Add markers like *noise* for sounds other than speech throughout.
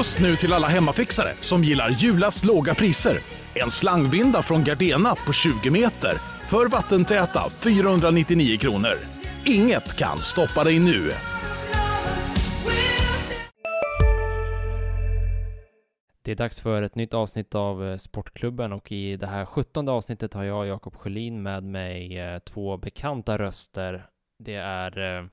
Just nu till alla hemmafixare som gillar julast låga priser. En slangvinda från Gardena på 20 meter för vattentäta 499 kronor. Inget kan stoppa dig nu. Det är dags för ett nytt avsnitt av eh, Sportklubben och i det här sjuttonde avsnittet har jag, Jakob Sjölin, med mig eh, två bekanta röster. Det är eh,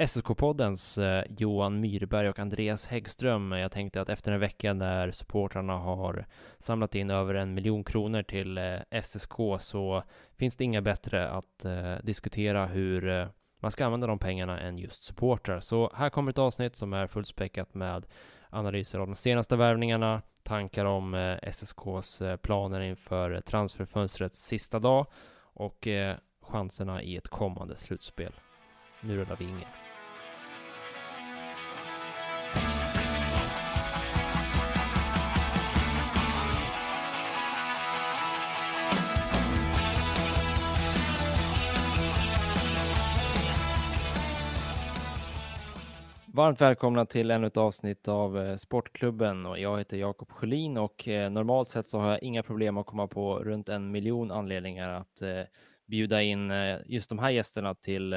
SSK-poddens eh, Johan Myrberg och Andreas Häggström. Jag tänkte att efter en vecka när supportrarna har samlat in över en miljon kronor till eh, SSK så finns det inga bättre att eh, diskutera hur man ska använda de pengarna än just supportrar. Så här kommer ett avsnitt som är fullspäckat med analyser av de senaste värvningarna, tankar om SSKs planer inför transferfönstrets sista dag och chanserna i ett kommande slutspel. Nu rullar vi ingen. Varmt välkomna till ännu ett avsnitt av eh, Sportklubben och jag heter Jakob Sjölin och eh, normalt sett så har jag inga problem att komma på runt en miljon anledningar att eh, bjuda in just de här gästerna till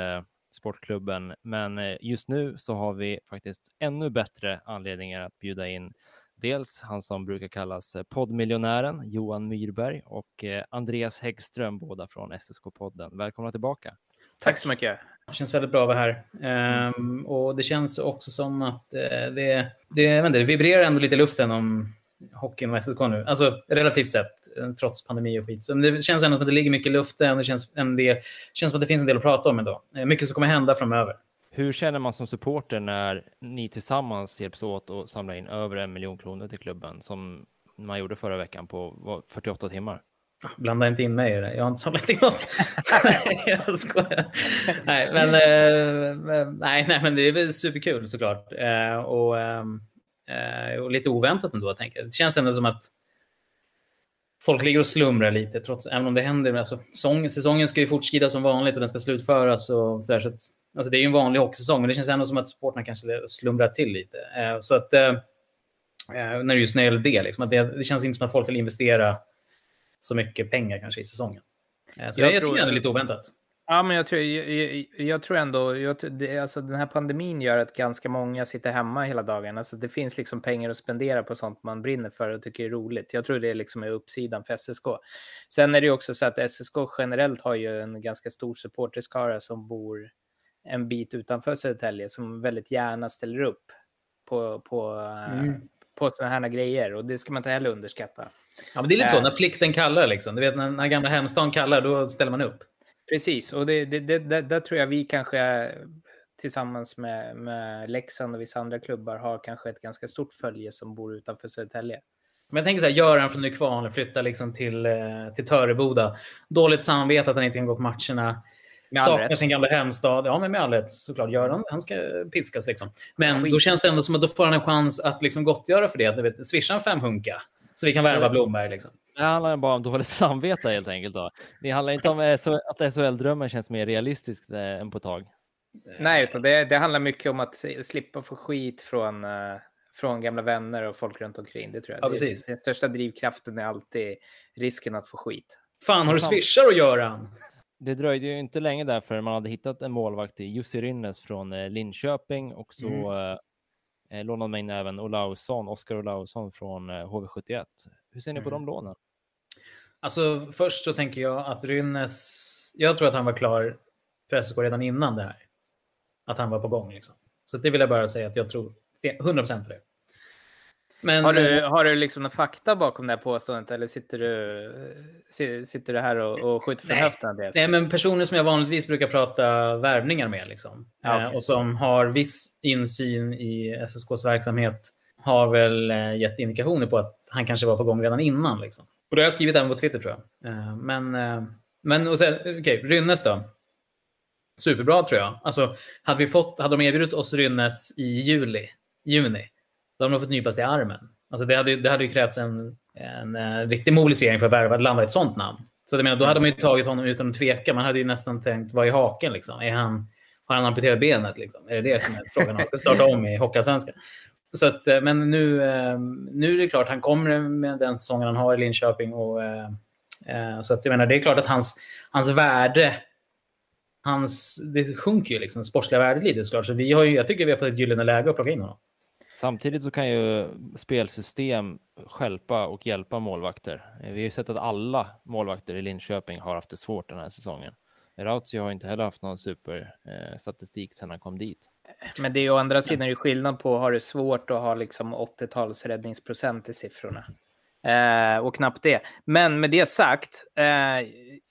Sportklubben. Men just nu så har vi faktiskt ännu bättre anledningar att bjuda in dels han som brukar kallas poddmiljonären Johan Myrberg och Andreas Häggström, båda från SSK-podden. Välkomna tillbaka. Tack så mycket. Det känns väldigt bra att vara här. Um, och det känns också som att uh, det, det, inte, det vibrerar ändå lite i luften om hockeyn och SSK nu. Alltså relativt sett, eh, trots pandemi och skit. Så det känns ändå som att det ligger mycket i luften. Det känns, en del, känns som att det finns en del att prata om ändå. Uh, mycket som kommer hända framöver. Hur känner man som supporter när ni tillsammans hjälps åt att samla in över en miljon kronor till klubben som man gjorde förra veckan på 48 timmar? Blanda inte in mig i det. Jag har inte samlat in något. *laughs* *laughs* jag skojar. Nej, men, eh, nej, nej, men det är väl superkul såklart. Eh, och, eh, och lite oväntat ändå. Tänker. Det känns ändå som att folk ligger och slumrar lite, trots, även om det händer. Alltså, sång, säsongen ska ju fortskrida som vanligt och den ska slutföras. Och så, där, så att, alltså, det är ju en vanlig hockeysäsong, men det känns ändå som att supportrarna kanske slumrar till lite. Eh, så att, eh, när det just när det gäller det, liksom, att det, det känns inte som att folk vill investera så mycket pengar kanske i säsongen. Eh, så jag, jag tror, tycker det är lite oväntat. Ja, men jag tror, jag, jag tror ändå, jag, det, alltså den här pandemin gör att ganska många sitter hemma hela dagen. Alltså det finns liksom pengar att spendera på sånt man brinner för och tycker är roligt. Jag tror det liksom är uppsidan för SSK. Sen är det också så att SSK generellt har ju en ganska stor supporterskara som bor en bit utanför Södertälje som väldigt gärna ställer upp på, på, mm. på sådana här grejer och det ska man inte heller underskatta. Ja, men det är lite så, när plikten kallar. Liksom. Du vet, när, när gamla hemstaden kallar, då ställer man upp. Precis, och det, det, det, det, där tror jag vi kanske tillsammans med, med Leksand och vissa andra klubbar har kanske ett ganska stort följe som bor utanför Södertälje. Men jag tänker så här, Göran från Nykvarn flyttar liksom till, eh, till Töreboda. Dåligt samvete att han inte kan gå på matcherna. Med Saknar rätt. sin gamla hemstad. Ja, men med all rätt såklart. Göran, han ska piskas liksom. Men då känns det ändå som att då får han en chans att liksom gottgöra för det. Vet, swisha en fem hunka. Så vi kan värva Blomberg. Liksom. Det handlar bara om dåligt *laughs* samvete helt enkelt. Då. Det handlar inte om att SHL-drömmen känns mer realistisk eh, än på ett tag. Nej, utan det, det handlar mycket om att slippa få skit från, från gamla vänner och folk runt omkring. Det tror jag. Ja, precis. Den största drivkraften är alltid risken att få skit. Fan, har du swishar att göra? Det dröjde ju inte länge där förrän man hade hittat en målvakt i Jussi Rynnes från eh, Linköping och så mm eh, lånade man in även Olausson, Oskar Olausson från eh, HV71. Hur ser ni på mm. de lånen? Alltså först så tänker jag att Rynnes, jag tror att han var klar för SSK redan innan det här. Att han var på gång liksom. Så det vill jag bara säga att jag tror 100% på det. Men, har, du, har du liksom någon fakta bakom det här påståendet eller sitter du, sitter du här och, och skjuter från höften? Nej, men personer som jag vanligtvis brukar prata värvningar med liksom, ja, okay. eh, och som har viss insyn i SSKs verksamhet har väl eh, gett indikationer på att han kanske var på gång redan innan. Liksom. Och det har jag skrivit även på Twitter tror jag. Eh, men men och sen, okay, Rynnes då? Superbra tror jag. Alltså, hade, vi fått, hade de erbjudit oss Rynnes i juli, juni, då hade de fått nypa sig i armen. Alltså det, hade, det hade ju krävts en, en, en eh, riktig mobilisering för att värva, landa ett sånt namn. Så det menar, då hade man ju tagit honom utan att tveka. Man hade ju nästan tänkt, vad är haken? Liksom? Är han, har han amputerat benet? Liksom? Är det det som är frågan? Han ska starta om i Hockeyallsvenskan. så att, eh, men nu, eh, nu är det klart, han kommer med den säsongen han har i Linköping. Och, så att, jag menar, det är klart att hans, hans värde hans, det sjunker ju liksom, sportsliga värdet lite såklart. Så vi har ju, jag tycker vi har fått ett gyllene läge att plocka in honom. Samtidigt så kan ju spelsystem skälpa och hjälpa målvakter. Eh, vi har ju sett att alla målvakter i Linköping har haft det svårt den här säsongen. Rautio har inte heller haft någon superstatistik eh, sedan han kom dit. Men det är ju å andra sidan är det skillnad på att ha det svårt och ha liksom 80-tals räddningsprocent i siffrorna. Eh, och knappt det. Men med det sagt, eh,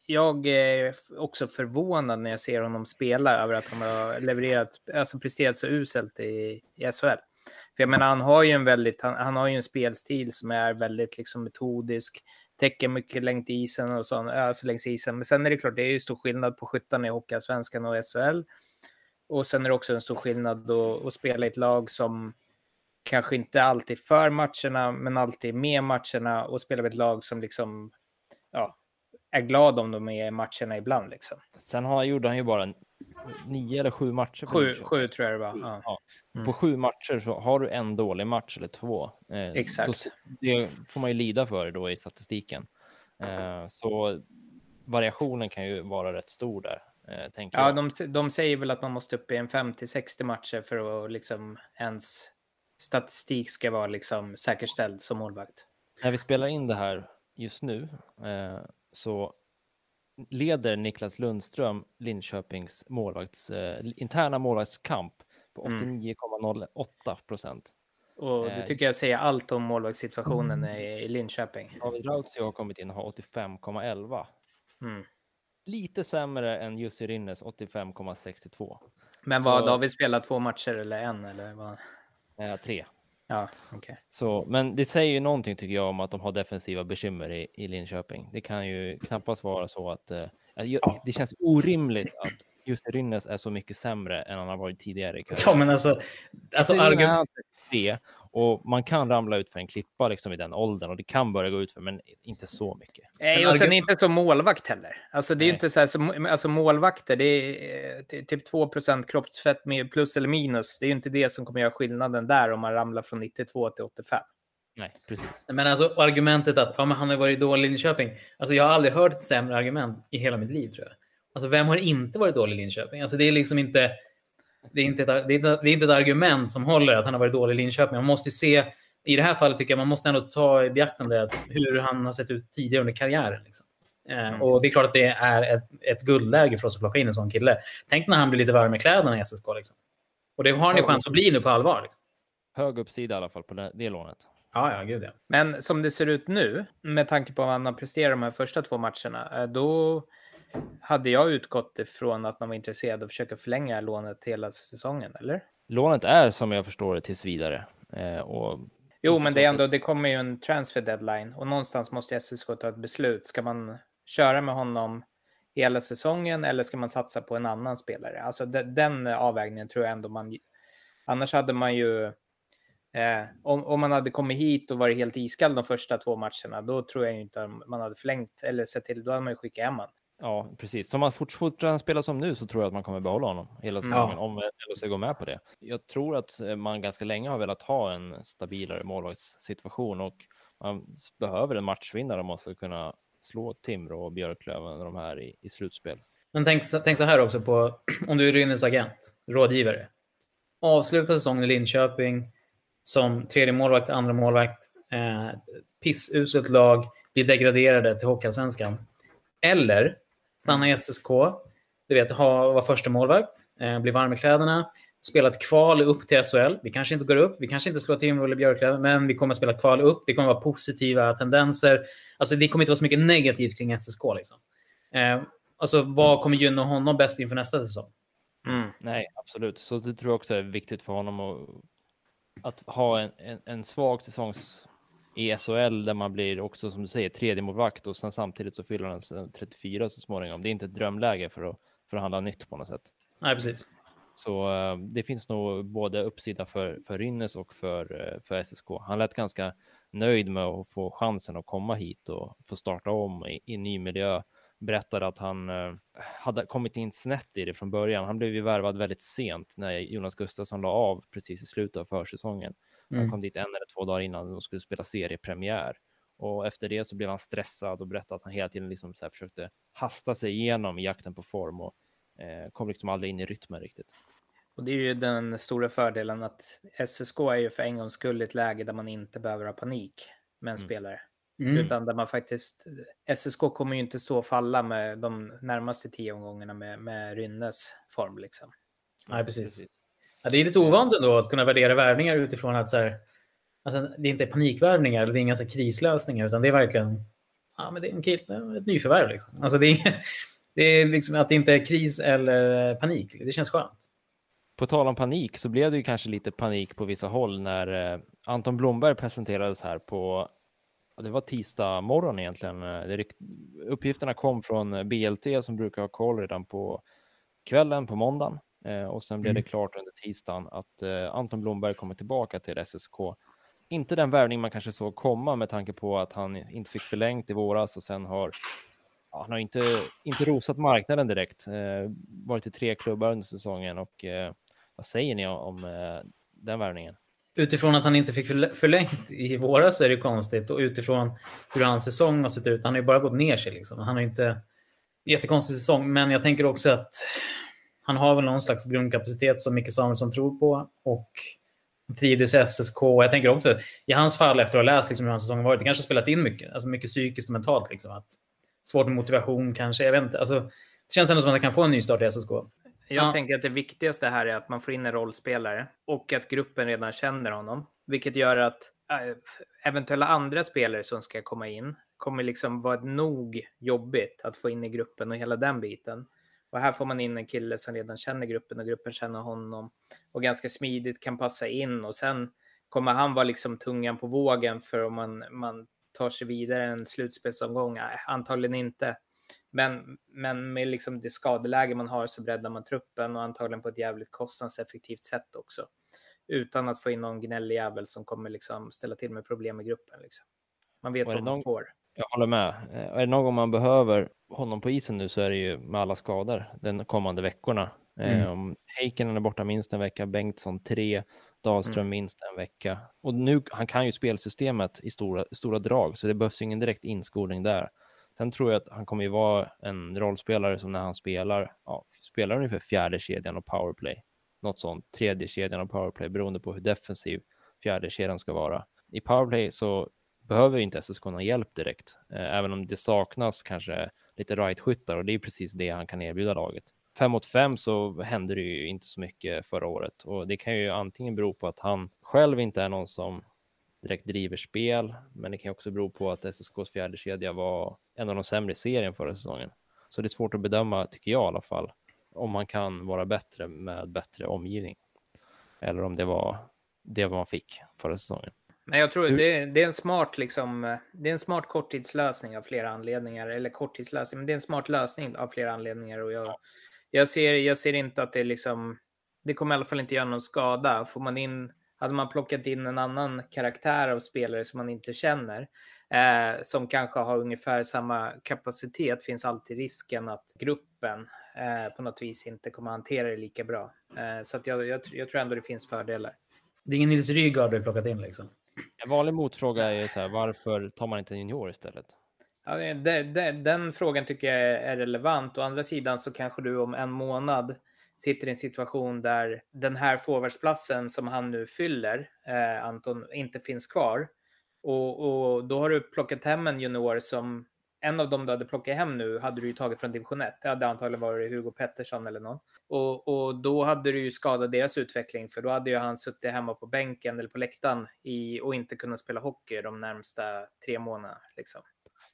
jag är också förvånad när jag ser honom spela över att han har levererat, alltså presterat så uselt i, i SHL. För jag menar, han har ju en väldigt, han, han har ju en spelstil som är väldigt liksom metodisk, täcker mycket längt isen och så, alltså längs isen. Men sen är det klart, det är ju stor skillnad på skyttarna i Hockeyallsvenskan och SHL. Och sen är det också en stor skillnad då att spela i ett lag som kanske inte alltid för matcherna, men alltid med matcherna och spela med ett lag som liksom, ja, är glad om de är i matcherna ibland. Liksom. Sen har, gjorde han ju bara nio eller sju matcher. Sju, sju tror jag det var. Ja. Ja. Mm. På sju matcher så har du en dålig match eller två. Eh, Exakt. Då, det får man ju lida för då i statistiken. Eh, så variationen kan ju vara rätt stor där. Eh, ja, de, de säger väl att man måste upp i en 50-60 matcher för att liksom ens statistik ska vara liksom säkerställd som målvakt. När vi spelar in det här just nu eh, så leder Niklas Lundström Linköpings målvakts, eh, interna målvaktskamp på 89,08 mm. procent. Och det eh, tycker jag säger allt om målvaktssituationen mm. i, i Linköping. David Rautio har kommit in och har 85,11. Mm. Lite sämre än Jussi Rinnes 85,62. Men vad, Så... David spelat två matcher eller en? Eller vad? Eh, tre. Ja, okay. Så, men det säger ju någonting tycker jag om att de har defensiva bekymmer i, i Linköping. Det kan ju knappast vara så att eh, det känns orimligt att just Rynnes är så mycket sämre än han har varit tidigare. Ja, men alltså, alltså argument... Det, och man kan ramla ut för en klippa liksom i den åldern och det kan börja gå ut för, men inte så mycket. Nej, och sen inte som målvakt heller. Alltså, det är Nej. inte så här, så, alltså målvakter, det är eh, typ 2 kroppsfett med plus eller minus. Det är ju inte det som kommer göra skillnaden där om man ramlar från 92 till 85. Nej, precis. Men alltså argumentet att ja, men han har varit dålig i Linköping. Alltså, jag har aldrig hört ett sämre argument i hela mitt liv tror jag. Alltså, vem har inte varit dålig i Linköping? Alltså, det är liksom inte... Det är, inte ett, det, är inte, det är inte ett argument som håller att han har varit dålig i Linköping. Man måste se, i det här fallet tycker jag man måste ändå ta i beaktande hur han har sett ut tidigare under karriären. Liksom. Eh, mm. Och det är klart att det är ett, ett guldläge för oss att plocka in en sån kille. Tänk när han blir lite varm i kläderna i SSK. Liksom. Och det har han ju chans att bli nu på allvar. Liksom. Hög uppsida i alla fall på det, det lånet. Ja, ja, gud ja. Men som det ser ut nu, med tanke på vad han har presterat de här första två matcherna, eh, då hade jag utgått ifrån att man var intresserad av att försöka förlänga lånet hela säsongen, eller? Lånet är som jag förstår det tills vidare. Eh, och jo, men det, är ändå, det kommer ju en transfer deadline och någonstans måste SSK ta ett beslut. Ska man köra med honom hela säsongen eller ska man satsa på en annan spelare? Alltså de, den avvägningen tror jag ändå man... Annars hade man ju... Eh, om, om man hade kommit hit och varit helt iskall de första två matcherna, då tror jag inte man hade förlängt eller sett till, då hade man ju skickat hem honom. Ja, precis. Som han fortfarande spelar som nu så tror jag att man kommer behålla honom hela säsongen ja. om LHC går med på det. Jag tror att eh, man ganska länge har velat ha en stabilare målvaktssituation och man behöver en matchvinnare om man ska kunna slå Timrå och Björklöven de här i, i slutspel. Men tänk, tänk så här också på *clears throat* om du är Rynnes agent, rådgivare. Avsluta säsongen i Linköping som tredje målvakt, andra målvakt, eh, pissuselt lag, blir degraderade till Hockeyallsvenskan. Eller stanna i SSK, du vet, ha, vara första målvakt, eh, bli varm i kläderna, spela ett kval upp till SHL. Vi kanske inte går upp, vi kanske inte slår Timrå eller Björklöven, men vi kommer att spela kval upp. Det kommer att vara positiva tendenser. Alltså, det kommer inte vara så mycket negativt kring SSK. Liksom. Eh, alltså, vad kommer gynna honom bäst inför nästa säsong? Mm, nej, absolut. Så det tror jag också är viktigt för honom att, att ha en, en, en svag säsongs i SHL där man blir också som du säger tredje målvakt och sen samtidigt så fyller han 34 så småningom. Det är inte ett drömläge för att förhandla nytt på något sätt. Nej, precis. Så uh, det finns nog både uppsida för, för Rynnes och för, uh, för SSK. Han lät ganska nöjd med att få chansen att komma hit och få starta om i, i ny miljö. Berättade att han uh, hade kommit in snett i det från början. Han blev ju värvad väldigt sent när Jonas Gustafsson la av precis i slutet av försäsongen Han mm. kom dit en eller två dagar innan de skulle spela seriepremiär. Och efter det så blev han stressad och berättade att han hela tiden liksom så försökte hasta sig igenom i jakten på form och eh, kom liksom aldrig in i rytmen riktigt. Och det är ju den stora fördelen att SSK är ju för en gångs skull ett läge där man inte behöver ha panik med en mm. spelare. Mm. Utan där man faktiskt, SSK kommer ju inte stå och falla med de närmaste tio omgångarna med, med Rynnes form liksom. Nej, precis. Ja, det är lite ovant ändå att kunna värdera värvningar utifrån att så här, alltså, det inte är panikvärvningar eller det är inga så krislösningar utan det är verkligen ja, men det är en kille, ett nyförvärv. Liksom. Alltså, det är, *laughs* det är liksom att det inte är kris eller panik. Det känns skönt. På tal om panik så blev det ju kanske lite panik på vissa håll när eh, Anton Blomberg presenterades här på det var tisdag morgon egentligen. Eh, uppgifterna kom från eh, BLT som brukar ha koll redan på kvällen på måndagen och sen blev det mm. klart under tisdagen att eh, Anton Blomberg kommer tillbaka till SSK. Inte den värvning man kanske såg komma med tanke på att han inte fick förlängt i våras och sen har ja, han har inte, inte rosat marknaden direkt. Eh, varit i tre klubbar under säsongen och eh, vad säger ni om eh, den värvningen? Utifrån att han inte fick förlängt i våras så är det konstigt och utifrån hur hans säsong har sett ut. Han har ju bara gått ner sig. Liksom. Han har inte jättekonstig säsong, men jag tänker också att han har väl någon slags grundkapacitet som Micke Samuelsson tror på och trivdes i SSK. Jag tänker också i hans fall efter att ha läst liksom, hur hans säsong varit, det kanske har spelat in mycket. Alltså mycket psykiskt och mentalt. Liksom, att svårt med motivation kanske. Jag vet inte. Alltså, det känns ändå som att han kan få en ny start i SSK. Jag ja. tänker att det viktigaste här är att man får in en rollspelare och att gruppen redan känner honom, vilket gör att äh, eventuella andra spelare som ska komma in kommer liksom vara nog jobbigt att få in i gruppen och hela den biten. Och här får man in en kille som redan känner gruppen och gruppen känner honom och ganska smidigt kan passa in och sen kommer han vara liksom tungan på vågen för om man, man tar sig vidare en slutspelsomgång? Nej, antagligen inte. Men, men med liksom det skadeläge man har så breddar man truppen och antagligen på ett jävligt kostnadseffektivt sätt också. Utan att få in någon gnällig jävel som kommer liksom ställa till med problem i gruppen. Liksom. Man vet vad man någon... får. Jag håller med. Eh, är det någon gång man behöver honom på isen nu så är det ju med alla skador de kommande veckorna. Mm. Heikkinen är borta minst en vecka, Bengtsson tre, Dahlström mm. minst en vecka. Och nu, han kan ju spelsystemet i stora, stora drag, så det behövs ingen direkt inskolning där. Sen tror jag att han kommer ju vara en rollspelare som när han spelar, ja, spelar ungefär fjärde kedjan och powerplay. Något sånt, tredje kedjan och powerplay beroende på hur defensiv fjärde kedjan ska vara. I powerplay så behöver inte SSK någon hjälp direkt, eh, även om det saknas kanske lite right-skyttar och det är precis det han kan erbjuda laget. Fem mot fem så hände det ju inte så mycket förra året och det kan ju antingen bero på att han själv inte är någon som direkt driver spel, men det kan också bero på att SSKs fjärde kedja var en av de sämre i serien förra säsongen. Så det är svårt att bedöma, tycker jag i alla fall, om man kan vara bättre med bättre omgivning. Eller om det var det man fick förra säsongen. Men jag tror det, det, är en smart, liksom, det är en smart korttidslösning av flera anledningar. Eller korttidslösning, men det är en smart lösning av flera anledningar. Och jag, jag, ser, jag ser inte att det liksom, det kommer i alla fall inte göra någon skada. Får man in hade man plockat in en annan karaktär av spelare som man inte känner, eh, som kanske har ungefär samma kapacitet, finns alltid risken att gruppen eh, på något vis inte kommer hantera det lika bra. Eh, så jag, jag, jag, tror ändå det finns fördelar. Det är ingen Nils Rygaard du plockat in liksom? En vanlig motfråga är så här, varför tar man inte en junior istället? Ja, det, det, den frågan tycker jag är relevant. Å andra sidan så kanske du om en månad sitter i en situation där den här forwardsplatsen som han nu fyller, eh, Anton, inte finns kvar. Och, och, då har du plockat hem en junior som en av dem du hade plockat hem nu hade du ju tagit från division 1. Det hade antagligen varit Hugo Pettersson eller någon. Och, och då hade du ju skadat deras utveckling för då hade ju han suttit hemma på bänken eller på läktaren i, och inte kunnat spela hockey de närmsta tre månaderna. Liksom.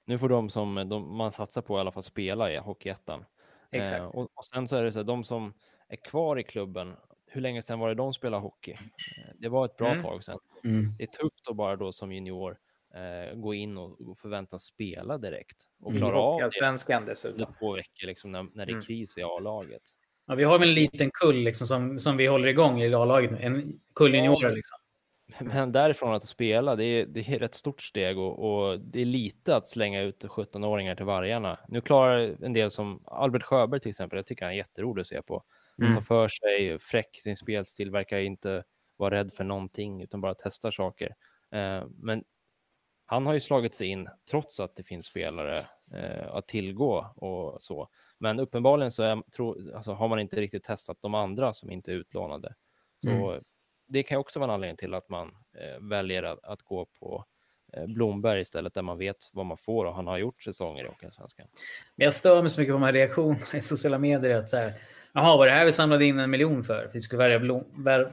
Nu får de som de, man satsar på i alla fall spela i Hockeyettan. Exakt. Eh, och, och, sen så är det så här, de som är kvar i klubben. Hur länge sedan var det de spelade hockey? Eh, det var ett bra mm. tag sedan. Mm. Det är tufft att bara då som junior eh, gå in och, förväntas spela direkt och mm. klara av det. Svenskan dessutom. Två veckor liksom, när, när det är mm. kris i A-laget. Ja, vi har väl en liten kull liksom, som, som vi håller igång i A-laget nu. En kull juniorer. Liksom. *laughs* Men därifrån att spela, det är, det är ett stort steg och, och det är lite att slänga ut 17-åringar till vargarna. Nu klarar en del som Albert Sjöberg till exempel, jag tycker han är jätterolig att se på. Mm. Tar för sig, fräck sin spelstil, verkar inte vara rädd för någonting utan bara testar saker. Eh, men han har ju slagit sig in trots att det finns spelare eh, att tillgå och så. Men uppenbarligen så är, tro, alltså, har man inte riktigt testat de andra som inte är utlånade. Så mm. det kan också vara en anledning till att man eh, väljer att, att, gå på eh, Blomberg istället där man vet vad man får och han har gjort säsonger i Hockeyallsvenskan. Jag stör mig så mycket på de här reaktionerna i sociala medier. Att så här, Jaha, var det här vi samlade in en miljon för? För vi skulle värva, Blom,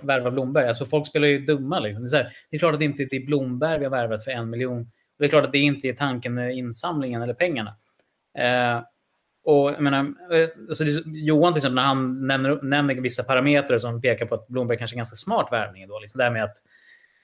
värva Blomberg. Alltså folk spelar ju dumma. Liksom. Det, är så här, det är klart att det inte är Blomberg vi har värvat för en miljon. Det är klart att det inte är tanken med insamlingen eller pengarna. Eh, och jag menar, eh, alltså Johan till exempel, när han nämner, nämner vissa parametrar som pekar på att Blomberg kanske är ganska smart värvning. Då, liksom. Det här med att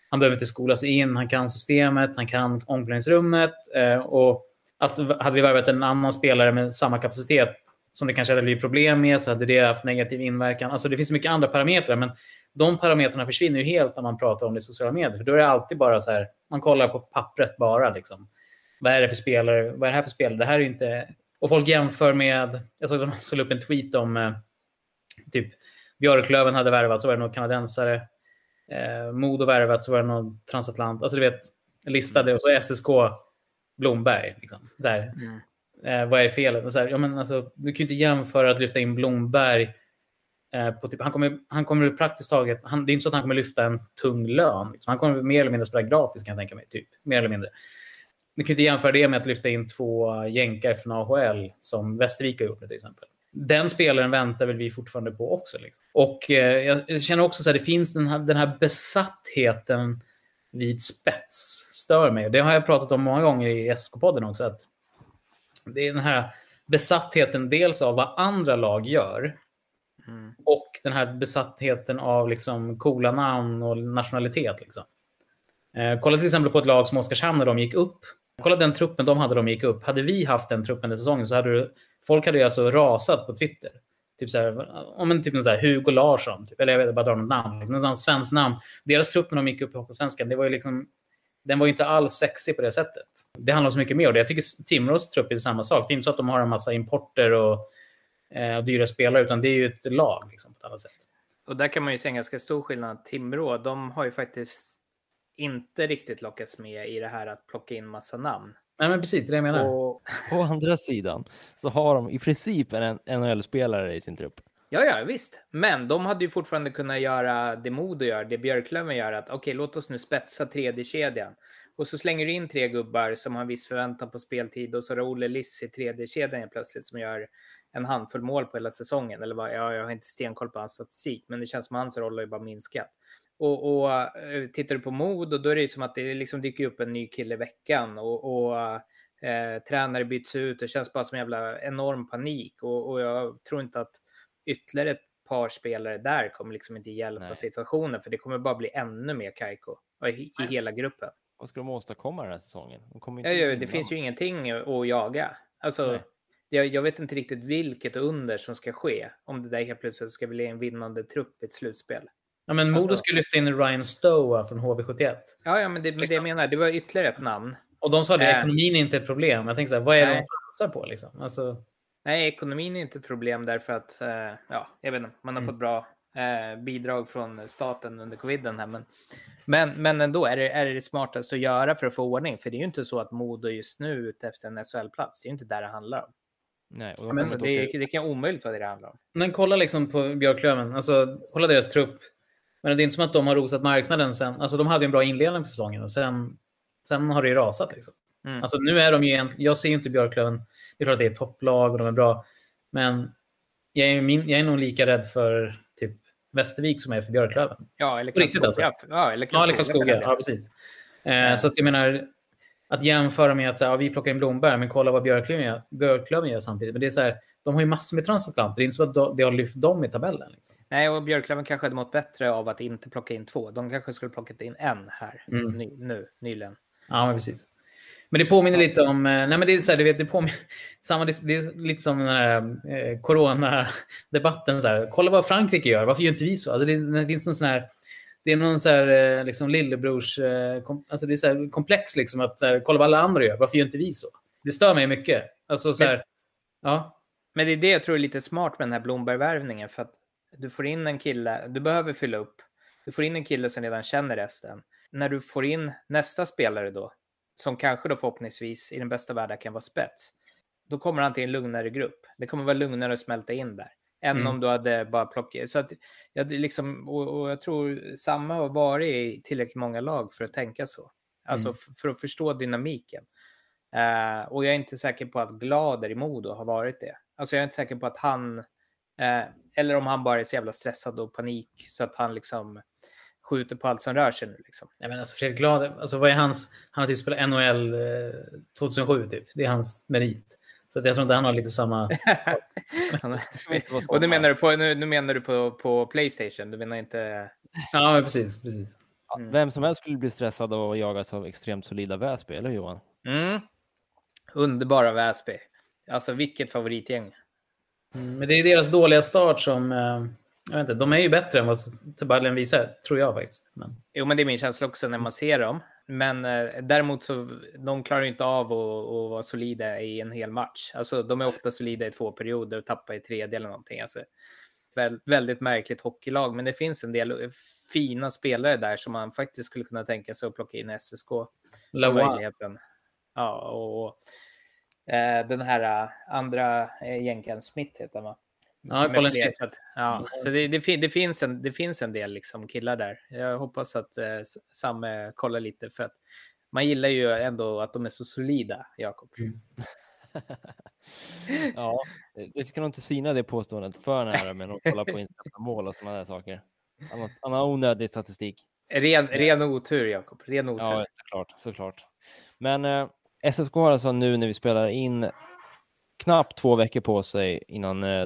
han behöver inte skolas in, han kan systemet, han kan omklädningsrummet. Eh, och att hade vi värvat en annan spelare med samma kapacitet som det kanske hade blivit problem med så hade det haft negativ inverkan. Alltså det finns mycket andra parametrar, men de parametrarna försvinner ju helt när man pratar om det i sociala medier. För då är det alltid bara så här, man kollar på pappret bara. Liksom. Vad är det för spelare? Vad är det här för spelare? Det här är inte... Och folk jämför med... Jag såg att någon slog upp en tweet om eh, typ Björklöven hade värvat, så var det någon kanadensare. Eh, Modo värvat, så var det någon transatlant. Alltså du vet, listade och så SSK Blomberg. Liksom. Så här. Mm. Eh, vad är felet? Så här, ja, men alltså, du kan ju inte jämföra att lyfta in Blomberg eh, på typ, han kommer, han kommer praktiskt taget, han, det är inte så att han kommer lyfta en tung lön. Liksom. Han kommer mer eller mindre spela gratis kan jag tänka mig. Typ. Mer eller mindre. Du kan inte jämföra det med att lyfta in två jänkar från AHL som Västervik har gjort till exempel. Den spelaren väntar väl vi fortfarande på också. Liksom. Och eh, jag känner också att det finns den här, den här besattheten vid spets. Stör mig. Det har jag pratat om många gånger i SK-podden också. Att det är den här besattheten dels av vad andra lag gör mm. och den här besattheten av liksom coola namn och nationalitet. Liksom. Eh, kolla till exempel på ett lag som Oskarshamn när de gick upp. Kolla den truppen de hade de gick upp. Hade vi haft den truppen den säsongen så hade du, folk hade ju alltså rasat på Twitter. Typ så här, om en typ så här, Hugo Larsson, typ, eller jag vet bara dra något namn. Liksom, något svenskt namn. Deras trupp när de gick upp i Hockeysvenskan, det var ju liksom den var ju inte alls sexig på det sättet. Det handlar så mycket mer om det. Jag tycker Timrås trupp är samma sak. Det är inte så att de har en massa importer och, eh, dyra spelare, utan det är ju ett lag liksom, på ett annat sätt. Och där kan man ju se en ganska stor skillnad. Timrå, de har ju faktiskt inte riktigt lockats med i det här att plocka in massa namn. Nej, men precis det jag menar. Och... Å andra sidan så har de i princip en NHL-spelare i sin trupp. Ja, ja, visst. Men de hade ju fortfarande kunnat göra det Modo gör, det Björklöven gör, att okej, okay, låt oss nu spetsa tredje kedjan. Och så slänger du in tre gubbar som har viss förväntan på speltid och så har du Olle Liss i tredje kedjan plötsligt som gör en handfull mål på hela säsongen. Eller vad, ja, jag har inte stenkoll på hans statistik, men det känns som hans roll har ju bara minskat. Och, och eh, tittar du på Modo, då är det ju som att det liksom dyker upp en ny kille i veckan och, och eh, tränare byts ut. Det känns bara som en jävla enorm panik och, och jag tror inte att ytterligare ett par spelare där kommer liksom inte hjälpa Nej. situationen, för det kommer bara bli ännu mer Kaiko i, i hela gruppen. Vad ska de åstadkomma den här säsongen? De ja, ja, det finns ju ingenting att jaga. Alltså, jag, jag, vet inte riktigt vilket under som ska ske om det där helt plötsligt ska bli en vinnande trupp i ett slutspel. Ja, men Modo alltså, skulle lyfta in Ryan Stowa från HV71. Ja, ja men det, men det jag menar, det var ytterligare ett namn. Och de sa att äh, ekonomin är inte ett problem. Jag tänkte så här, vad är det de chansar på liksom? Alltså... Nej, ekonomin är inte ett problem därför att eh, ja, jag vet inte, man har mm. fått bra eh, bidrag från staten under coviden här. Men, men, men ändå är det, är det smartaste att göra för att få ordning. För det är ju inte så att Modo just nu är ute efter en SHL-plats. Det är ju inte där det handlar om. Nej, och men, det, det, det kan omöjligt vara det det handlar om. Men kolla liksom på Björklöven. Alltså, kolla deras trupp. Men det är inte som att de har rosat marknaden sen. Alltså, de hade en bra inledning på säsongen och sen, sen har det ju rasat. Liksom. Mm. Alltså, nu är de ju egentligen, jag ser ju inte Björklöven det är klart att det är topplag och de är bra. Men jag är, min, jag är nog lika rädd för typ Västervik som jag är för Björklöven. Ja, eller Karlskoga. Alltså. Ja, eller Karlskoga. Ja, ja, precis. Eh, så att jag menar, att jämföra med att så här, ja, vi plockar in Blomberg, men kolla vad Björklöven gör, Björklöven gör samtidigt. Men det är så här, de har ju massor med transatlanter. Det är inte så att det har lyft dem i tabellen. Liksom. Nej, och Björklöven kanske hade mått bättre av att inte plocka in två. De kanske skulle plockat in en här mm. ny, nu, nyligen. Ja, men precis. Men det påminner lite om, eh, nej men det är så här, du vet, det påminner, samma, det är lite som den här eh, coronadebatten. Så här, kolla vad Frankrike gör, varför gör inte vi så? Alltså det, det finns någon sån här, det är någon så här, eh, liksom lillebrors, eh, kom, alltså det är så här komplex liksom att så här, kolla vad alla andra gör, varför gör inte vi så? Det stör mig mycket. Alltså så här, ja. Men det är det jag tror är lite smart med den här Blomberg-värvningen för att du får in en kille, du behöver fylla upp Du får in en kille som redan känner resten. När du får in nästa spelare då, som kanske då förhoppningsvis i den bästa världen kan vara spets, då kommer han till en lugnare grupp. Det kommer vara lugnare att smälta in där än Mm. om du hade bara plockat. Så att jag, liksom, och, och jag tror samma har varit i tillräckligt många lag för att tänka så. Alltså Mm. för att förstå dynamiken. Eh, och jag är inte säker på att Glader i Modo har varit det. Alltså jag är inte säker på att han, eh, eller om han bara är så jävla stressad och panik så att han liksom skjuter på allt som rör sig nu. Liksom. Nej, men alltså Fredrik Glad, alltså vad är hans... Han har typ spelat NHL eh, 2007 typ. Det är hans merit. Så jag tror inte han har lite samma... *laughs* *laughs* Och nu menar du på, nu, nu menar du på, på Playstation, du menar inte... Ja, men precis. precis. Mm. Vem som helst skulle bli stressad av att jagas av extremt solida Väsby, eller Johan? Mm. Underbara Väsby. Alltså vilket favoritgäng. Mm, Men det är deras dåliga start som... Jag vet inte, de är ju bättre än vad tabellen visar, tror jag faktiskt. Men, Jo, men det är min känsla också när man ser dem. Men eh, däremot så de klarar ju inte av att, att vara solida i en hel match. Alltså, de är ofta solida i två perioder och tappar i tredje eller någonting. Alltså, väl, väldigt märkligt hockeylag, men det finns en del fina spelare där som man faktiskt skulle kunna tänka sig att plocka in i SSK. Möjligheten. Ja, och eh, den här eh, andra eh, jänken, Smith heter han va? Ja, Med Colin Smith. Ja, så det, det, fin- det, finns en, det finns en del liksom killar där. Jag hoppas att eh, S- Samme kollar lite för att man gillar ju ändå att de är så solida, Jakob. Mm. *laughs* Ja, det ska nog inte syna det påståendet för nära men att kolla på *laughs* insläppta mål och sådana där saker. Han har, han har onödig statistik. Ren, ren otur, Jakob. Ren otur. Ja, såklart, såklart. Men eh, SSK har alltså nu när vi spelar in knappt två veckor på sig innan eh,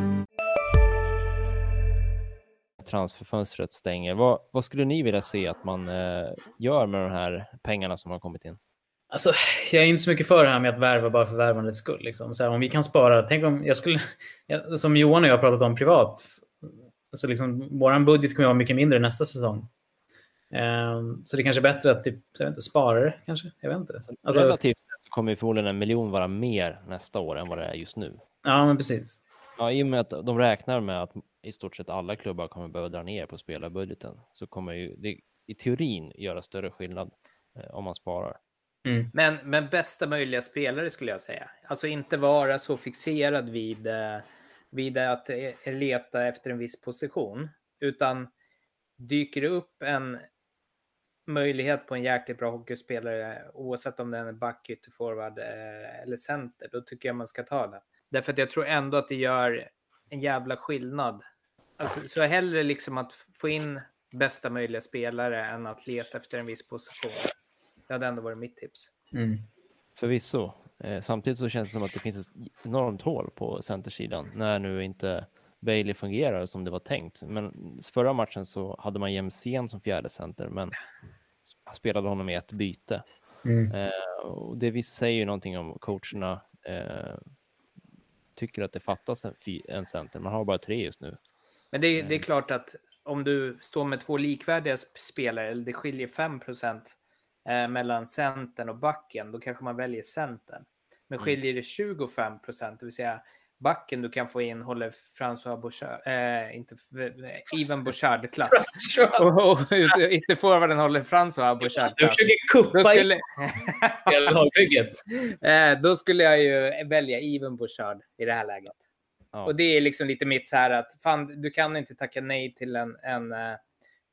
transferfönstret stänger. Vad, vad skulle ni vilja se att man eh, gör med de här pengarna som har kommit in? Alltså, jag är inte så mycket för det här med att värva bara för värvandets skull. Liksom. Så här, om vi kan spara, tänk om jag skulle, som Johan och jag har pratat om privat, alltså liksom, vår budget kommer att vara mycket mindre nästa säsong. Ehm, så det kanske är bättre att typ, jag vet inte, spara det kanske. Jag vet inte. Alltså, Relativt sett kommer förmodligen en miljon vara mer nästa år än vad det är just nu. ja, men precis. Ja, I och med att de räknar med att i stort sett alla klubbar kommer behöva dra ner på spelarbudgeten så kommer ju det i teorin göra större skillnad eh, om man sparar. Mm. Men, men bästa möjliga spelare skulle jag säga. Alltså inte vara så fixerad vid, eh, vid att eh, leta efter en viss position. Utan dyker det upp en möjlighet på en jäkligt bra hockeyspelare, oavsett om den är back, ytterforward eh, eller center, då tycker jag man ska ta den. Därför att jag tror ändå att det gör en jävla skillnad. Alltså, så hellre liksom att få in bästa möjliga spelare än att leta efter en viss position. Det hade ändå varit mitt tips. Mm. Förvisso. Eh, samtidigt så känns det som att det finns ett enormt hål på centersidan när nu inte Bailey fungerar som det var tänkt. Men förra matchen så hade man Jemsen som fjärde center, men spelade honom i ett byte. Mm. Eh, och det visar säger ju någonting om coacherna eh, tycker att det fattas en, en center. Man har bara tre just nu. Men det, är- det är Mm. klart att om du står med två likvärdiga sp- spelare, eller det skiljer 5 eh, mellan centern och backen, då kanske man väljer centern. Men Mm. skiljer det 25 det vill säga backen du kan få in håller François Bouchard, eh, inte eh, Ivan *laughs* Bouchard-klass. och, och ut- ytterforwarden håller François Du Bouchard-klass. försöker Då kuppa skulle, *laughs* hela lagbygget. *laughs* eh, då skulle jag ju välja Ivan Bouchard i det här läget. Ja. Och det är liksom lite mitt så här att fan, du kan inte tacka nej till en, en eh,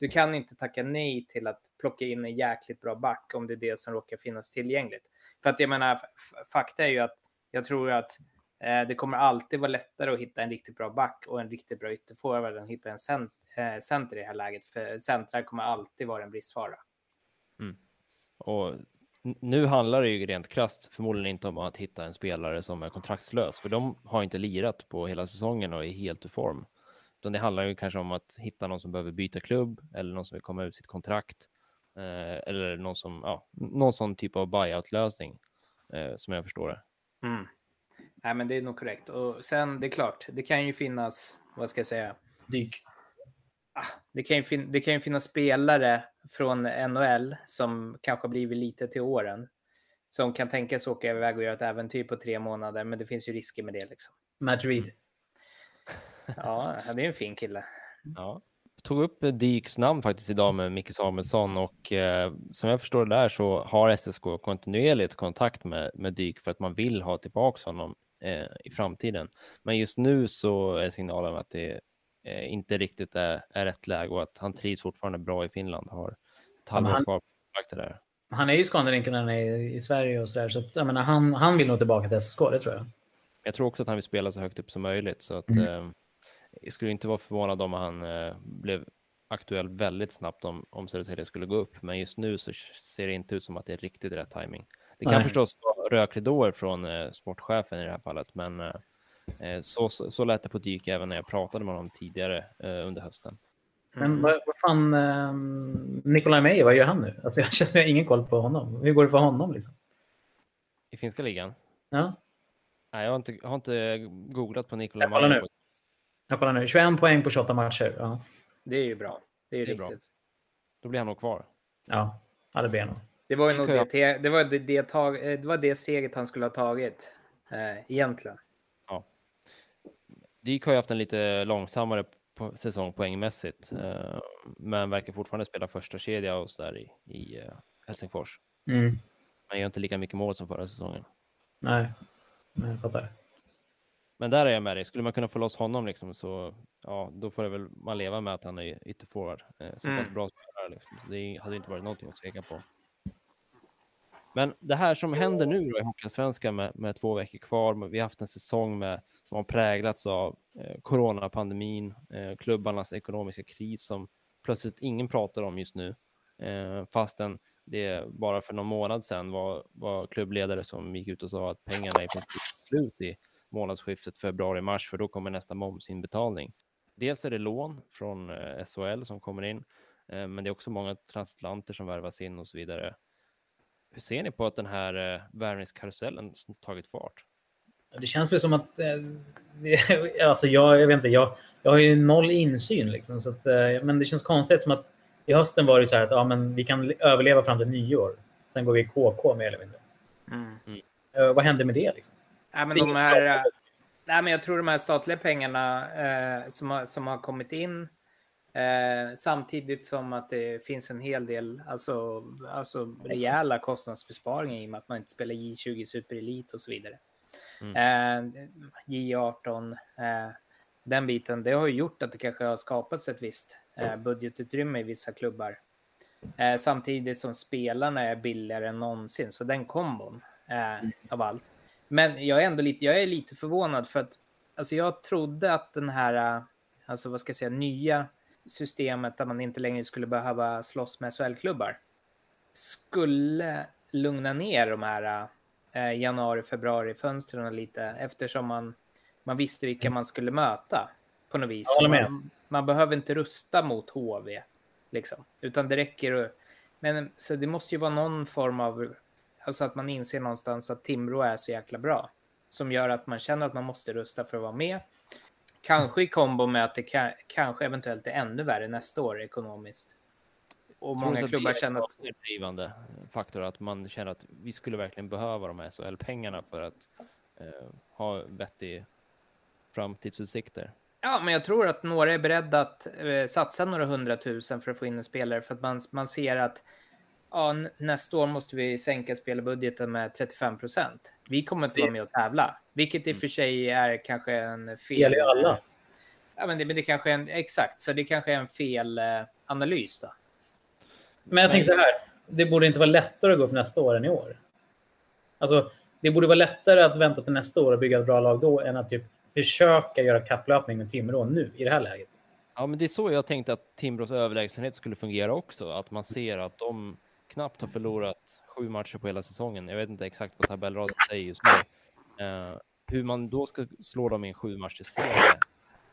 du kan inte tacka nej till att plocka in en jäkligt bra back om det är det som råkar finnas tillgängligt. För att jag menar, fakta är ju att jag tror att det kommer alltid vara lättare att hitta en riktigt bra back och en riktigt bra ytterforward än att hitta en cent, eh, center i det här läget. För centrar kommer alltid vara en bristvara. Och n- nu handlar det ju rent krasst förmodligen inte om att hitta en spelare som är kontraktslös, för de har inte lirat på hela säsongen och är helt ur form. utan det handlar ju kanske om att hitta någon som behöver byta klubb eller någon som vill komma ut sitt kontrakt eh, eller någon som, ja, någon sån typ av buyout lösning eh, som jag förstår det. Mm. Nej, men det är nog korrekt. Och sen, det är klart, det kan ju finnas, vad ska jag säga? Dyk. Ah, det, kan ju fin- det kan ju finnas spelare från NHL som kanske har blivit lite till åren. Som kan tänka sig åka iväg och göra ett äventyr på tre månader, men det finns ju risker med det. Liksom. Matt Reed. *laughs* Ja, det är en fin kille. Ja. Jag tog upp Dyks namn faktiskt idag med Micke Samuelsson och eh, som jag förstår det där så har SSK kontinuerligt kontakt med, med Dyk för att man vill ha tillbaka honom eh, i framtiden. Men just nu så är signalen att det eh, inte riktigt är, är rätt läge och att han trivs fortfarande bra i Finland. Har ett halvår han- kvar på där. Han är ju skaderinken när han är i Sverige och. Så att, jag menar, han, han vill nog tillbaka till SSK, det tror jag. Jag tror också att han vill spela så högt upp som möjligt så att Mm. eh, jag skulle inte vara förvånad om han eh, blev aktuell väldigt snabbt om, om Södertälje skulle gå upp. Men just nu så ser det inte ut som att det är riktigt rätt timing. Det kan Nej. förstås vara rökridåer från eh, sportchefen i det här fallet, men eh, eh, så, så, så lät det på Dyk även när jag pratade med honom tidigare eh, under hösten. Men vad, vad fan, um, Nikolaj Meijer, vad gör han nu? Alltså, *laughs* jag känner jag har ingen koll på honom. Hur går det för honom? Liksom? I finska ligan? Ja, Nej, jag har inte, jag har inte googlat på Nikolaj Jag kollar Meijer. nu. jag kollar nu. 21 poäng på 28 matcher. Ja, Det är ju bra. Det är ju Det är bra. riktigt. Då blir han nog kvar. ja. ja det blir han nog. Det var ju Det nog det, det, var det, det, tag, eh, det var det steget han skulle ha tagit. Eh, egentligen. Dyk har ju haft en lite långsammare på säsong poängmässigt, eh, men verkar fortfarande spela första kedja och så där i, i eh, Helsingfors. Mm. Gör inte lika mycket mål som förra säsongen. Nej, Nej, jag fattar. Men där är jag med dig. Skulle man kunna få loss honom liksom så ja, då får det väl man leva med att han är ytterforward. Eh, så pass Mm. bra spelare liksom. Så det hade inte varit någonting att tveka på. Men det här som händer nu då i Hockeyallsvenskan med, med två veckor kvar. Vi har haft en säsong med, som har präglats av eh, coronapandemin, eh, klubbarnas ekonomiska kris som plötsligt ingen pratar om just nu. Eh, fastän det bara för någon månad sedan var, var klubbledare som gick ut och sa att pengarna är i princip slut i månadsskiftet februari-mars, för då kommer nästa momsinbetalning. Dels är det lån från eh, SHL som kommer in, eh, men det är också många transatlanter som värvas in och så vidare. Hur ser ni på att den här eh, värvningskarusellen tagit fart? Det känns väl som att... Eh, *laughs* alltså jag, jag vet inte, jag, jag har ju noll insyn. Liksom, så att, eh, men det känns konstigt som att i hösten var det så här att ja, men vi kan överleva fram till nyår. Sen går vi i KK mer eller mindre. Eh, vad hände med det? Liksom? Nej, men de här, eh, nej, men jag tror de här statliga pengarna eh, som, har, som har kommit in eh, samtidigt som att det finns en hel del alltså, alltså rejäla kostnadsbesparingar i och med att man inte spelar J20 Superelit och så vidare. Eh, J18, eh, den biten, det har ju gjort att det kanske har skapats ett visst eh, budgetutrymme i vissa klubbar. Eh, samtidigt som spelarna är billigare än någonsin, så den kombon eh, av allt. Men jag är ändå lite, jag är lite förvånad för att alltså jag trodde att den här, alltså vad ska jag säga, nya systemet där man inte längre skulle behöva slåss med SHL-klubbar skulle lugna ner de här eh, januari, februari fönstren lite eftersom man, man visste vilka man skulle möta på något vis. Man, man behöver inte rusta mot HV liksom, utan det räcker. att- Men så det måste ju vara någon form av, alltså att man inser någonstans att Timrå är så jäkla bra som gör att man känner att man måste rusta för att vara med. Kanske i kombo med att det ka- kanske eventuellt är ännu värre nästa år ekonomiskt. Och Tror många inte att klubbar det är känner att en drivande faktor att man känner att vi skulle verkligen behöva de här SHL-pengarna för att eh, ha vettig framtidsutsikter. Ja, men jag tror att några är beredda att eh, satsa några hundratusen för att få in en spelare för att man, man ser att ja, nästa år måste vi sänka spelarbudgeten med 35 procent. Vi kommer inte vara med och tävla, vilket i och för sig är kanske en Det fel. gäller ju alla. Ja, men det, men det kanske är en, exakt, så det kanske är en fel eh, analys då. Men jag tänker så här. Det borde inte vara lättare att gå upp nästa år än i år. Alltså, det borde vara lättare att vänta till nästa år och bygga ett bra lag då än att typ försöka göra kapplöpning med Timrå nu i det här läget. Ja, men det är så jag tänkte att Timbros överlägsenhet skulle fungera också. Att man ser att de knappt har förlorat sju matcher på hela säsongen. Jag vet inte exakt vad tabellraden säger just nu. Eh, hur man då ska slå dem i en sju matchers serie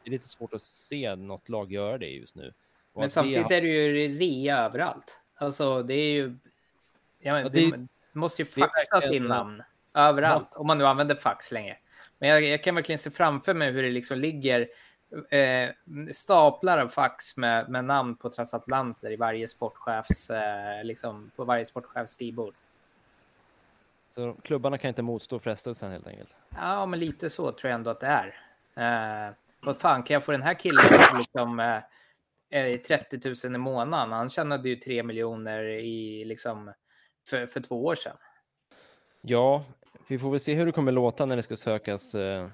det är lite svårt att se något lag göra det just nu. Och Men samtidigt det, är det ju rea överallt. Alltså det är ju... Ja, men Ja, det, det- måste ju det är faxas verkligen- in namn överallt. Om man nu använder fax länge. Men jag, jag kan verkligen se framför mig hur det liksom ligger eh, staplar av fax med, med namn på transatlanter i varje sportchefs, eh, liksom, på varje sportchefs skrivbord. så klubbarna kan inte motstå frestelsen helt enkelt. Ja, men lite så tror jag ändå att det är. Eh, vad fan, kan jag få den här killen liksom, eh, eh, 30 000 i månaden? Han tjänade ju 3 miljoner i, liksom, för, för två år sedan. Ja, vi får väl se hur det kommer låta när det ska sökas eh,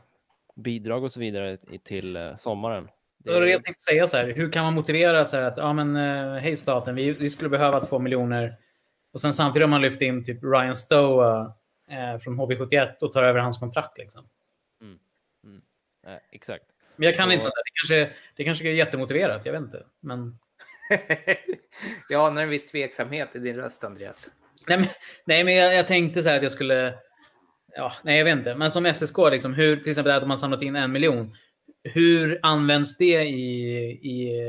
bidrag och så vidare till eh, sommaren. Det det jag tänkte säga så här. Hur kan man motivera så här att ja, men, eh, hej staten, vi, vi skulle behöva två miljoner. Och sen samtidigt har man lyft in typ Ryan Stoa eh, från HV71 och tar över hans kontrakt. Liksom. Eh, exakt. Men jag kan Och- inte sånt. Det kanske, det kanske är jättemotiverat. Jag vet inte. Men, *laughs* ja, när en viss tveksamhet i din röst, Andreas. nej, men, nej, men jag, jag tänkte så här att jag skulle... Ja, nej, jag vet inte. Men som SSK, liksom, hur, till exempel att man samlat in en miljon. Hur används det i... i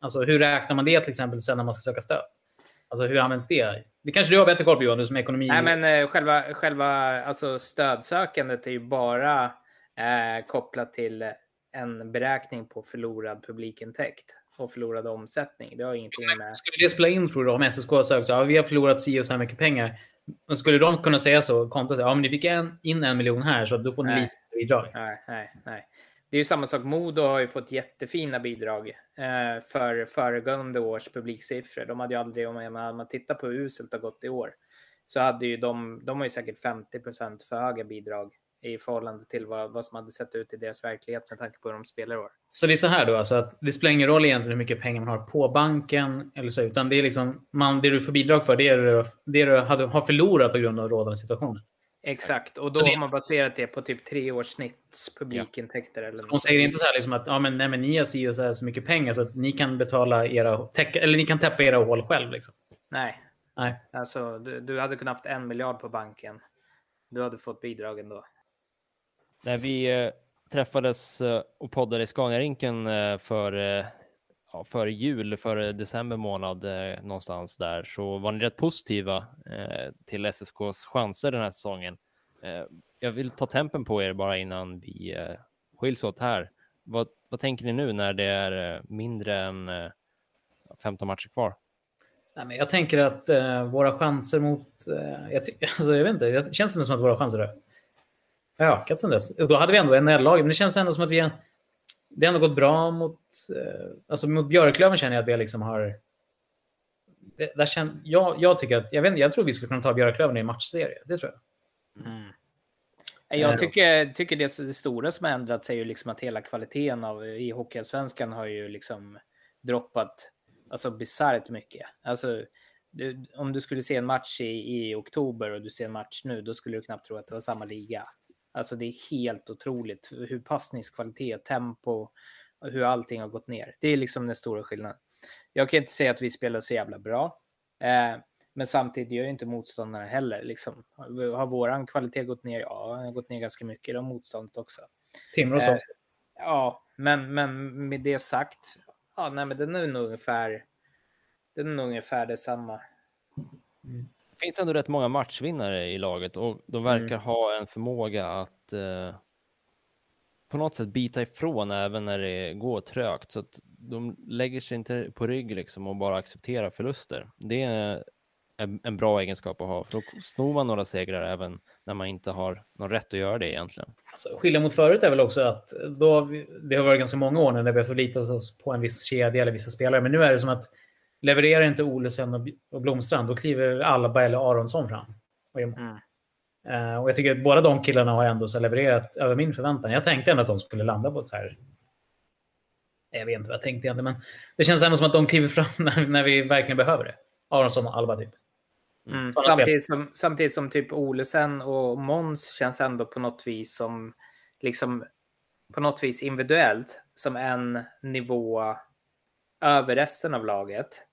alltså, hur räknar man det till exempel sen när man ska söka stöd? Alltså hur används det? Det kanske du har bättre koll på Johan, du som är ekonomi... Nej, men eh, själva, själva alltså, stödsökandet är ju bara eh, kopplat till en beräkning på förlorad publikintäkt och förlorad omsättning. Det har ingenting med... Skulle det spela in tror du om SSK söker så ja, vi har förlorat si och så här mycket pengar. Och skulle de kunna säga så, konta så, ja men ni fick en, in en miljon här så då får ni Nej. lite bidrag. Nej, nej, nej. Det är ju samma sak. Modo har ju fått jättefina bidrag eh, för föregående års publiksiffror. De hade ju aldrig, om man, om man tittar på hur uselt det har gått i år, så hade ju de, de har ju säkert 50 för höga bidrag i förhållande till vad, vad som hade sett ut i deras verklighet med tanke på hur de spelar i år. Så det är så här då, alltså att det spelar ingen roll egentligen hur mycket pengar man har på banken, eller så, utan det är liksom, man, det du får bidrag för, det är det, det du hade, har förlorat på grund av rådande situationen. Exakt, och då det- har man baserat det på typ tre års snitts publikintäkter. Eller De något säger sånt. inte så här liksom att ja, men, nej, men ni har si så, här så mycket pengar så att ni kan betala era, täcka, eller ni kan täppa era hål själv. Liksom. Nej, Nej. alltså du, du hade kunnat haft en miljard på banken. Du hade fått bidrag ändå. När vi eh, träffades eh, och poddade i Scaniarinken eh, för, ja, före jul, före december månad någonstans där, så var ni rätt positiva till SSKs chanser den här säsongen. Jag vill ta tempen på er bara innan vi skiljs åt här. Vad, vad tänker ni nu när det är mindre än 15 matcher kvar? Jag tänker att våra chanser mot... Jag, *laughs* alltså, jag vet inte, det känns det som att våra chanser har ökat sen dess. Och Då hade vi ändå NL-lag, men det känns ändå som att vi har, det har ändå gått bra mot... Eh, alltså mot Björklöven känner jag att vi liksom har... Det, där känner, jag, jag tycker att... Jag, vet, jag tror vi skulle kunna ta Björklöven i en matchserie. Det tror jag. Mm. Eh, Jag tycker, tycker det, det stora som har ändrats är ju liksom att hela kvaliteten av, i Hockeyallsvenskan har ju liksom droppat alltså bisarrt mycket. Alltså, du, om du skulle se en match i, i oktober och du ser en match nu, då skulle du knappt tro att det var samma liga. Alltså det är helt otroligt hur passningskvalitet, tempo, hur allting har gått ner. Det är liksom den stora skillnaden. Jag kan inte säga att vi spelar så jävla bra. Eh, men samtidigt gör ju inte motståndarna heller. Liksom. Har våran kvalitet gått ner? Ja, den har gått ner ganska mycket. De motståndet också. Timrå Eh. Ja, men, men med det sagt. Ja, nej, men den är nog ungefär. Den är nog ungefär detsamma. Det finns ändå rätt många matchvinnare i laget och de verkar ha en förmåga att eh, på något sätt bita ifrån även när det går trögt. Så att de lägger sig inte på rygg liksom och bara accepterar förluster. Det är en, en bra egenskap att ha, för då snor man några segrar även när man inte har någon rätt att göra det egentligen. Alltså, skillnaden mot förut är väl också att då, har vi- det har varit ganska många år när vi har förlitat oss på en viss kedja eller vissa spelare. Men nu är det som att levererar inte Olesen och, och Blomstrand, då kliver Alba eller Aronsson fram. Och. Mm. Eh, och jag tycker att båda de killarna har ändå så levererat över min förväntan. Jag tänkte ändå att de skulle landa på så här. Jag vet inte vad jag tänkte egentligen, men det känns ändå som att de kliver fram *laughs* när, när vi verkligen behöver det. Aronsson och Alba typ. Mm. Samtidigt, som, samtidigt som typ Olesen och Måns känns ändå på något vis som liksom på något vis individuellt som en nivå över resten av laget.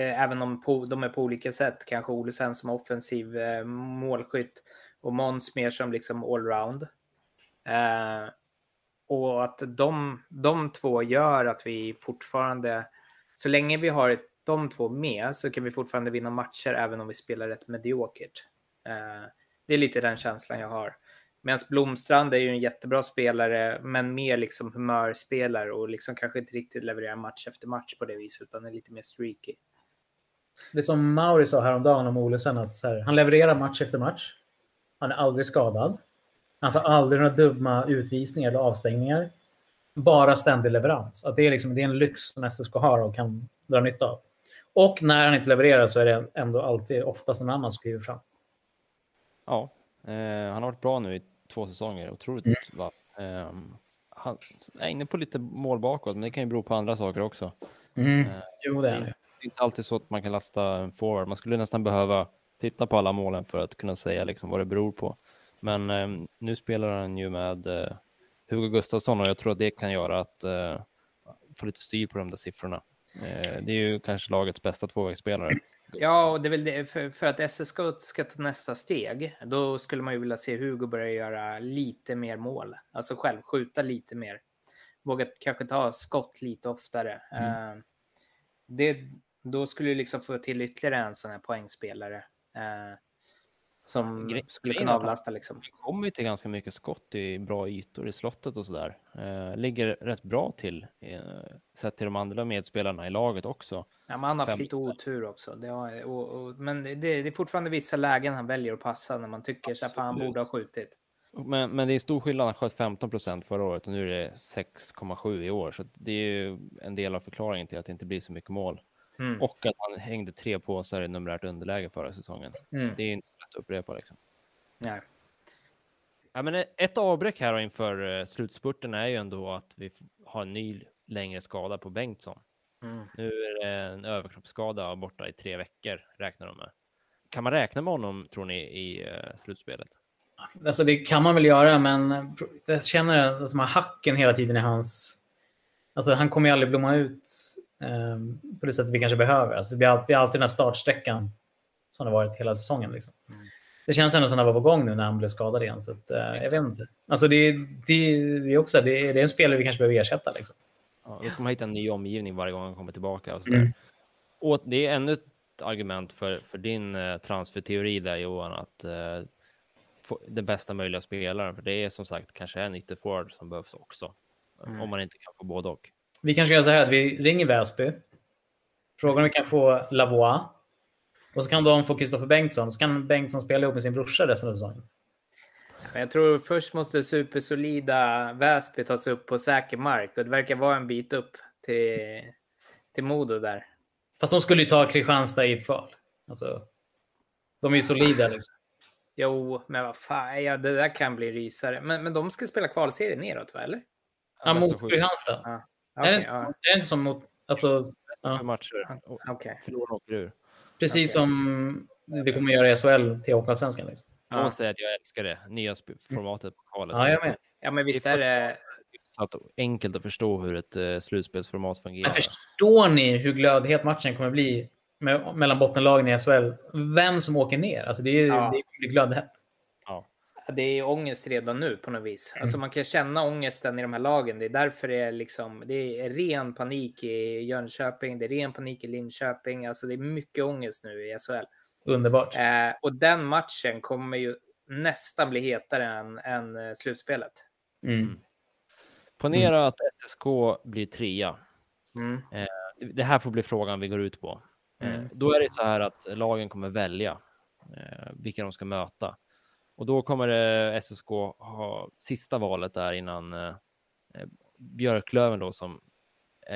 Eh, även om på, de är på olika sätt. Kanske Olesen som offensiv eh, målskytt och Måns mer som liksom allround. Eh, och att de, de två gör att vi fortfarande, så länge vi har de två med så kan vi fortfarande vinna matcher även om vi spelar rätt mediokert. Eh, det är lite den känslan jag har. Medan Blomstrand är ju en jättebra spelare, men mer liksom humörspelare och liksom kanske inte riktigt levererar match efter match på det viset, utan är lite mer streaky. Det är som Mauri sa häromdagen om Olesen, att så här, han levererar match efter match. Han är aldrig skadad. Han får aldrig några dumma utvisningar eller avstängningar. Bara ständig leverans. Att det, är liksom, det är en lyx som SSK har och kan dra nytta av. Och när han inte levererar så är det ändå alltid oftast någon annan som kliver fram. Ja, eh, han har varit bra nu i två säsonger. Otroligt mm. va? Eh, han är inne på lite mål bakåt, men det kan ju bero på andra saker också. Mm. Eh, jo, det är det. Det är inte alltid så att man kan lasta en forward. Man skulle nästan behöva titta på alla målen för att kunna säga liksom vad det beror på. Men eh, nu spelar han ju med eh, Hugo Gustafsson och jag tror att det kan göra att eh, få lite styr på de där siffrorna. Eh, det är ju kanske lagets bästa tvåvägsspelare. Ja, och det är väl det, för, för att SSK ska ta nästa steg. Då skulle man ju vilja se Hugo börja göra lite mer mål, alltså själv skjuta lite mer. Våga kanske ta skott lite oftare. Mm. Uh, det, då skulle du liksom få till ytterligare en sån här poängspelare. Uh, som Gre skulle kunna avlasta. Liksom. Det kommer ju till ganska mycket skott i bra ytor i slottet och sådär. Eh, ligger rätt bra till eh, sett till de andra medspelarna i laget också. Ja, men han har haft lite otur också. Det har, och, och, men det, det, är fortfarande vissa lägen han väljer att passa när man tycker att han borde ha skjutit. Men, men det är stor skillnad. Han sköt 15 procent förra året och nu är det 6,7 i år. Så det är ju en del av förklaringen till att det inte blir så mycket mål. Mm. Och att han hängde tre påsar i numerärt underläge förra säsongen. Mm. Det är inte lätt att upprepa liksom. Nej. Ja, men ett avbräck här inför eh, slutspurten är ju ändå att vi har en ny längre skada på Bengtsson. Mm. Nu är det en överkroppsskada borta i tre veckor räknar de med. Kan man räkna med honom tror ni i uh, slutspelet? Alltså det kan man väl göra, men jag känner att de här hacken hela tiden i hans... Alltså han kommer ju aldrig blomma ut på det sättet vi kanske behöver. Alltså det blir alltid, alltid den här startsträckan som det varit hela säsongen. Liksom. Mm. Det känns ändå som att han var på gång nu när han blev skadad igen. Så att, uh, jag vet inte. Alltså det, det, det, är också, det, det är en spelare vi kanske behöver ersätta. Liksom. Ja, då ska man hitta en ny omgivning varje gång han kommer tillbaka. Och, mm. och det är ännu ett argument för, för din uh, transferteori där Johan, att uh, få den bästa möjliga spelaren. För det är som sagt kanske en ytterforward som behövs också. Mm. Om man inte kan få både och. Vi kanske gör så här att vi ringer Väsby. Frågar om vi kan få Lavois. Och så kan de få Kristoffer Bengtsson. Så kan Bengtsson spela ihop med sin brorsa resten av säsongen. Jag tror först måste supersolida Väsby tas upp på säker mark. Och det verkar vara en bit upp till, till Modo där. Fast de skulle ju ta Kristianstad i ett kval. Alltså, de är ju solida. Liksom. Jo, men vad fan. Ja, det där kan bli rysare. Men, men de ska spela kvalserie neråt, va? Eller? Ja, mot Kristianstad. Ja. Okay, är, det, ja. är det inte som mot... Alltså, ja. matcher. Okay. Förlorar åker ur. Precis okay. som det kommer göra i SHL till Hockeyallsvenskan. Liksom. Jag måste säga att jag älskar det nya formatet på kvalet. Ja, jag med. Ja, men visst är det... Så att enkelt att förstå hur ett uh, slutspelsformat fungerar. Men förstår ni hur glödhet matchen kommer bli med, mellan bottenlagen i SHL? Vem som åker ner? Alltså det är, ja. det är glödhett det är ångest redan nu på något vis. Mm. Alltså man kan känna ångesten i de här lagen. Det är därför det är liksom, det är ren panik i Jönköping, det är ren panik i Linköping. Alltså det är mycket ångest nu i SHL. Underbart. Eh, och den matchen kommer ju nästan bli hetare än, än eh, slutspelet. Mm. mm. Ponera mm. att SSK blir trea. Mm. Eh, det här får bli frågan vi går ut på. Eh, mm. Då är det så här att lagen kommer välja eh, vilka de ska möta. Och då kommer eh, SSK ha sista valet där innan eh, eh, Björklöven då som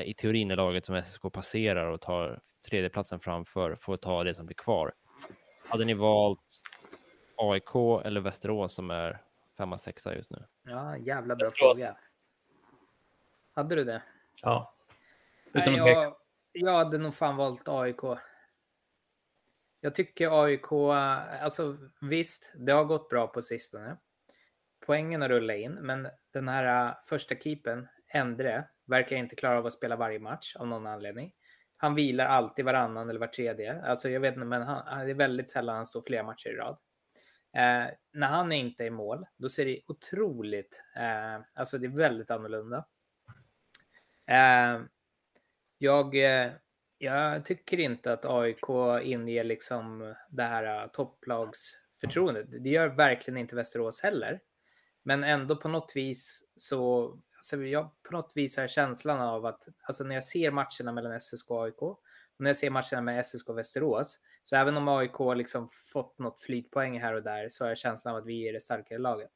i teorin är laget som SSK passerar och tar tredjeplatsen framför får ta det som blir kvar. Hade ni valt AIK eller Västerås som är femma, sexa just nu? Ja, jävla bra Västerås. fråga. Hade du det? Ja. Utan Nej, jag, jag hade nog fan valt AIK. Jag tycker AIK, alltså visst, det har gått bra på sistone. Poängen har rullat in, men den här äh, första keepen, Endre, verkar inte klara av att spela varje match av någon anledning. Han vilar alltid varannan eller var tredje. Alltså jag vet inte, men han, äh, det är väldigt sällan han står flera matcher i rad. Eh, när han är inte är i mål, då ser det otroligt, eh, alltså det är väldigt annorlunda. Eh, jag, jag tycker inte att AIK inger liksom det här uh, topplagsförtroendet. Det gör verkligen inte Västerås heller. Men ändå på något vis så, alltså jag på något vis har känslan av att, alltså när jag ser matcherna mellan SSK och AIK, och när jag ser matcherna med SSK och Västerås, så även om AIK liksom fått något flytpoäng här och där, så har jag känslan av att vi är det starkare laget.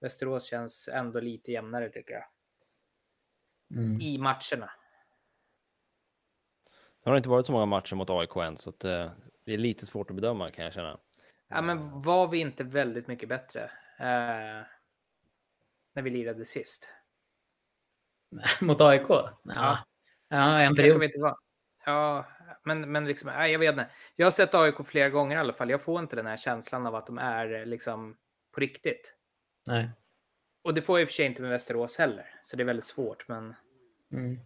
Västerås känns ändå lite jämnare tycker jag. Mm. I matcherna. Det har inte varit så många matcher mot AIK än, så att, uh, det är lite svårt att bedöma kan jag känna. Ja, men var vi inte väldigt mycket bättre uh, när vi lirade sist? *laughs* mot AIK? Ja, ja en period. Inte vad. Ja, men, men liksom, jag vet inte. Jag har sett AIK flera gånger i alla fall. Jag får inte den här känslan av att de är liksom på riktigt. Nej. Och det får jag i och för sig inte med Västerås heller, så det är väldigt svårt. Men... Mm.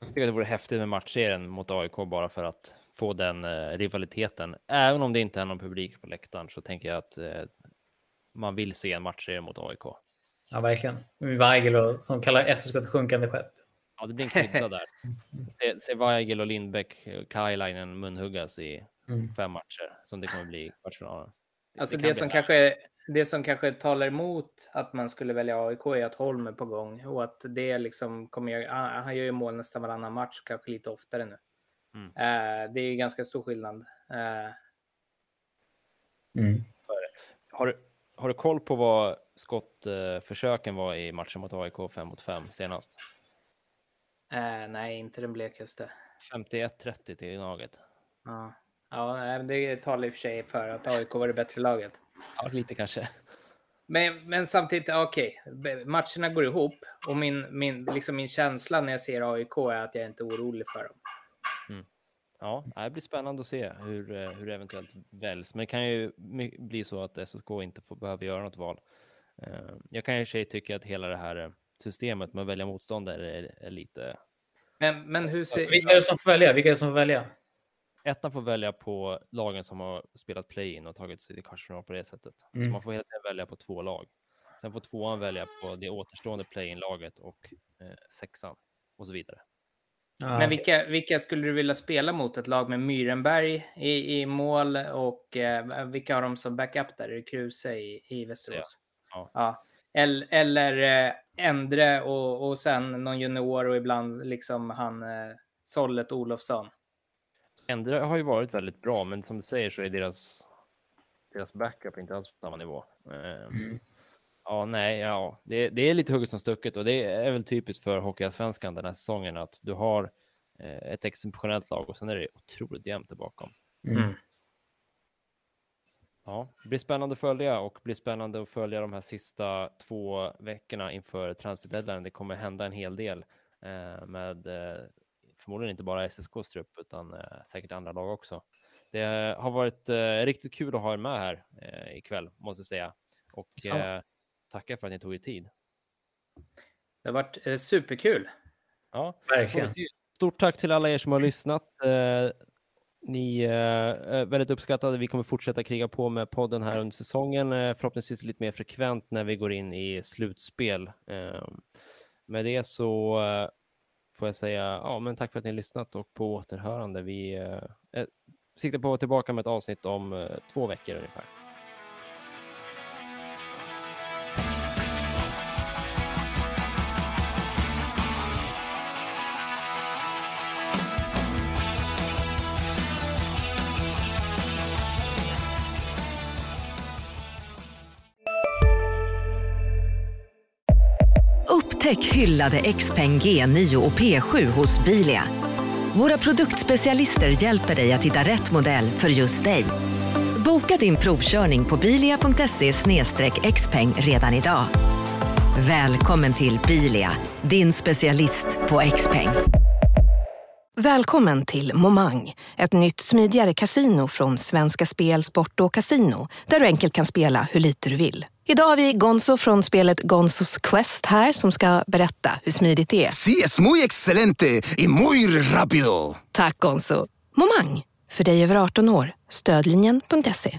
Jag tycker att det vore häftigt med matchserien mot AIK bara för att få den eh, rivaliteten. Även om det inte är någon publik på läktaren så tänker jag att eh, man vill se en matchserie mot AIK. Ja, verkligen. Weigel som kallar SSK ett sjunkande skepp. Ja, det blir en krydda där. *laughs* Se, se Weigel och Lindbäck, eh, Kajlainen munhuggas i mm. fem matcher som det kommer bli i kvartsfinalen. Alltså det, det som kanske det som kanske talar emot att man skulle välja AIK är att Holm är på gång och att det liksom kommer jag, han gör ju mål nästan varannan match, kanske lite oftare nu. Mm. Uh, det är ju ganska stor skillnad. Uh... Mm. Har, du, har du koll på vad skottförsöken var i matchen mot AIK 5 mot 5 senast? Uh, nej, inte den blekaste. 51-30 till laget. Ja. Ja, det talar i och för sig för att AIK var det bättre laget. Ja, lite kanske. Men, men samtidigt, okej, okay, matcherna går ihop och min, min, liksom min känsla när jag ser AIK är att jag inte är orolig för dem. Mm. Ja, det blir spännande att se hur, eh, hur det eventuellt väljs. Men det kan ju bli så att SSK inte får, behöver göra något val. Eh, jag kan i och för sig tycka att hela det här eh, systemet med att välja motståndare är, är lite... Men, men hur ser... Vilka är det som får välja? Vilka är det som får välja? Ettan får välja på lagen som har spelat play-in och tagit sig till kvartsfinal på det sättet. Mm. Så man får hela tiden välja på två lag. Sen får tvåan välja på det återstående play-in-laget och eh, sexan och så vidare. Ah, Men vilka, vilka skulle du vilja spela mot? Ett lag med Myrenberg i, i mål och eh, vilka har de som backup där? Är det Kruse i, i Västerås? Ja. ja. Eller, eller eh, Endre och, och sen någon junior och ibland liksom han eh, Sollet Olofsson. Endre har ju varit väldigt bra, men som du säger så är deras, deras backup inte alls på samma nivå. Ehm, mm. Ja, nej, ja, det, det är lite hugget som stucket och det är väl typiskt för Hockeyallsvenskan den här säsongen att du har eh, ett exceptionellt lag och sen är det otroligt jämnt där bakom. Mm. mm. Ja, det blir spännande att följa och blir spännande att följa de här sista två veckorna inför transfer deadline. Det kommer hända en hel del eh, med eh, förmodligen inte bara SSKs trupp utan eh, säkert andra lag också. Det har varit eh, riktigt kul att ha er med här eh, ikväll måste jag säga och eh, tackar för att ni tog er tid. Det har varit eh, superkul. Ja, verkligen. Stort tack till alla er som har lyssnat. Eh, ni är väldigt uppskattade. Vi kommer fortsätta kriga på med podden här under säsongen, förhoppningsvis lite mer frekvent när vi går in i slutspel. Med det så får jag säga ja, men tack för att ni har lyssnat och på återhörande. Vi eh, eh siktar på att vara tillbaka med ett avsnitt om eh, två veckor ungefär. Upptäck hyllade XPeng G9 och P7 hos Bilia. Våra produktspecialister hjälper dig att hitta rätt modell för just dig. Boka din provkörning på bilia.se xpeng redan idag. Välkommen till Bilia, din specialist på XPeng. Välkommen till Momang, ett nytt smidigare kasino från Svenska Spel, Sport och Casino där du enkelt kan spela hur lite du vill. Idag har vi Gonzo från spelet Gonzos Quest här som ska berätta hur smidigt det är. Sí, es muy excelente y muy rápido! Tack Gonzo. Momang, för dig över 18 år. Stödlinjen.se.